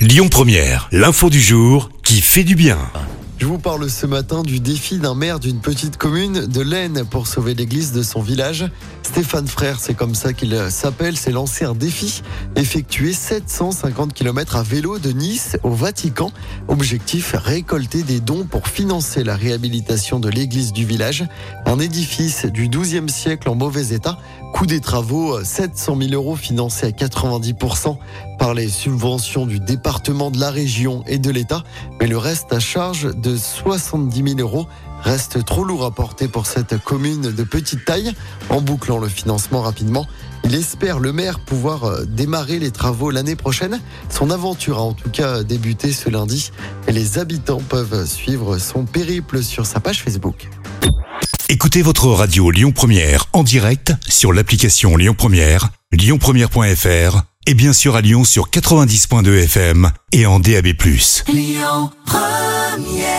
Lyon Première, l'info du jour qui fait du bien. Je vous parle ce matin du défi d'un maire d'une petite commune de l'Aisne pour sauver l'église de son village. Stéphane Frère, c'est comme ça qu'il s'appelle, s'est lancé un défi, effectuer 750 km à vélo de Nice au Vatican. Objectif, récolter des dons pour financer la réhabilitation de l'église du village. Un édifice du 12e siècle en mauvais état. Coût des travaux, 700 000 euros financés à 90% par les subventions du département de la région et de l'État. Mais le reste à charge de 70 000 euros reste trop lourd à porter pour cette commune de petite taille. En bouclant le financement rapidement, il espère le maire pouvoir euh, démarrer les travaux l'année prochaine. Son aventure a en tout cas débuté ce lundi et les habitants peuvent suivre son périple sur sa page Facebook. Écoutez votre radio Lyon Première en direct sur l'application Lyon Première, lyonpremière.fr et bien sûr à Lyon sur 90.2 FM et en DAB+. Lyon Première